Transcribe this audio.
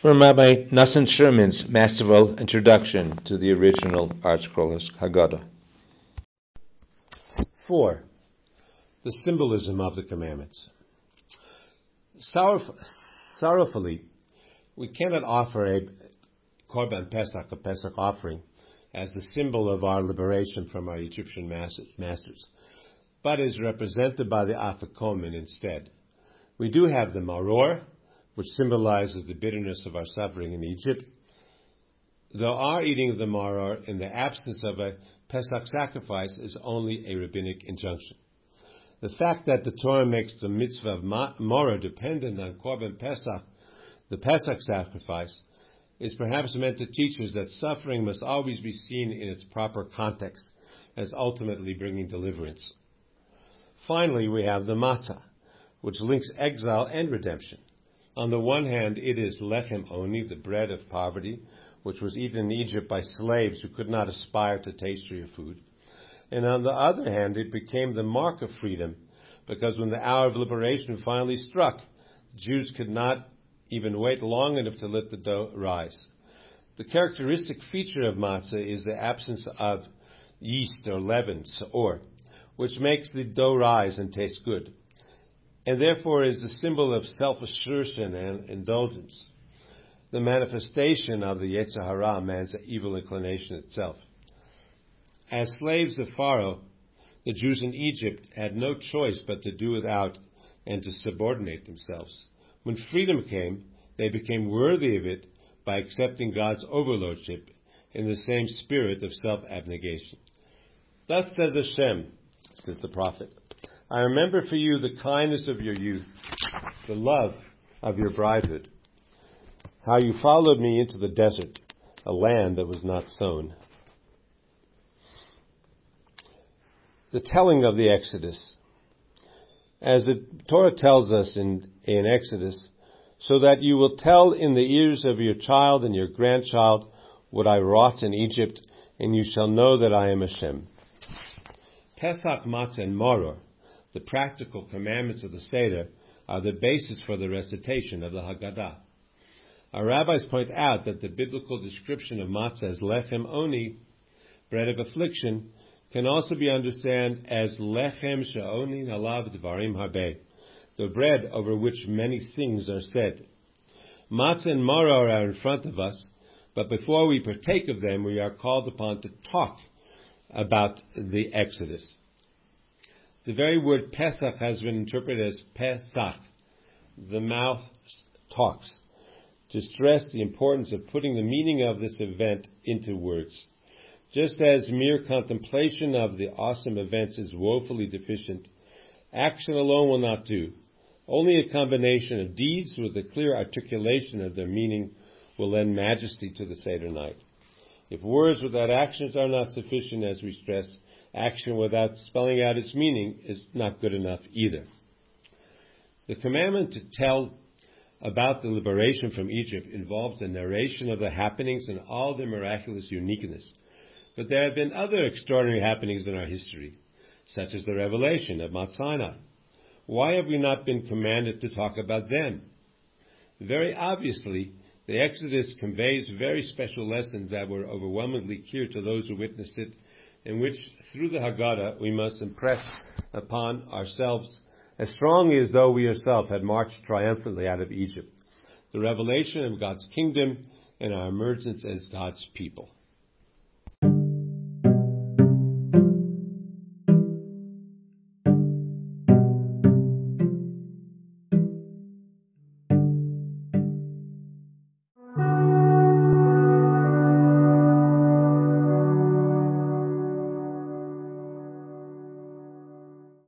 from Rabbi Nosson Scherman's masterful introduction to the original ArtScroll Haggadah. 4. The symbolism of the commandments. Sorrowfully, we cannot offer a Korban Pesach, a Pesach offering, as the symbol of our liberation from our Egyptian masters, but is represented by the Afikomen instead. We do have the Maror, which symbolizes the bitterness of our suffering in Egypt. Though our eating of the Maror in the absence of a Pesach sacrifice is only a rabbinic injunction. The fact that the Torah makes the mitzvah of Maror dependent on Korban Pesach, the Pesach sacrifice, is perhaps meant to teach us that suffering must always be seen in its proper context as ultimately bringing deliverance. Finally, we have the matzah, which links exile and redemption. On the one hand, it is lechem oni, the bread of poverty, which was eaten in Egypt by slaves who could not aspire to tastier food. And on the other hand, it became the mark of freedom, because when the hour of liberation finally struck, the Jews could not even wait long enough to let the dough rise. The characteristic feature of matzah is the absence of yeast or leaven, or which makes the dough rise and taste good, and therefore is the symbol of self-assertion and indulgence, the manifestation of the Yetzer Hara, man's evil inclination itself. As slaves of Pharaoh, the Jews in Egypt had no choice but to do without and to subordinate themselves. When freedom came, they became worthy of it by accepting God's overlordship in the same spirit of self abnegation. Thus says Hashem, says the prophet, I remember for you the kindness of your youth, the love of your bridehood, how you followed me into the desert, a land that was not sown. The telling of the Exodus. As the Torah tells us in, in Exodus, so that you will tell in the ears of your child and your grandchild what I wrought in Egypt, and you shall know that I am Hashem. Pesach, Matzah, and Maror, the practical commandments of the Seder, are the basis for the recitation of the Haggadah. Our rabbis point out that the biblical description of matzah as lechem oni, bread of affliction, can also be understood as lechem she'oni alav dvarim harbe, the bread over which many things are said. Matzah and maror are in front of us, but before we partake of them, we are called upon to talk about the Exodus. The very word Pesach has been interpreted as Pesach. The mouth talks, to stress the importance of putting the meaning of this event into words. Just as mere contemplation of the awesome events is woefully deficient, action alone will not do. Only a combination of deeds with a clear articulation of their meaning will lend majesty to the Seder night. If words without actions are not sufficient, as we stress, action without spelling out its meaning is not good enough either. The commandment to tell about the liberation from Egypt involves a narration of the happenings and all their miraculous uniqueness. But there have been other extraordinary happenings in our history, such as the revelation of Mount Sinai. Why have we not been commanded to talk about them? Very obviously, the Exodus conveys very special lessons that were overwhelmingly clear to those who witnessed it, in which, through the Haggadah, we must impress upon ourselves as strongly as though we ourselves had marched triumphantly out of Egypt, the revelation of God's kingdom and our emergence as God's people.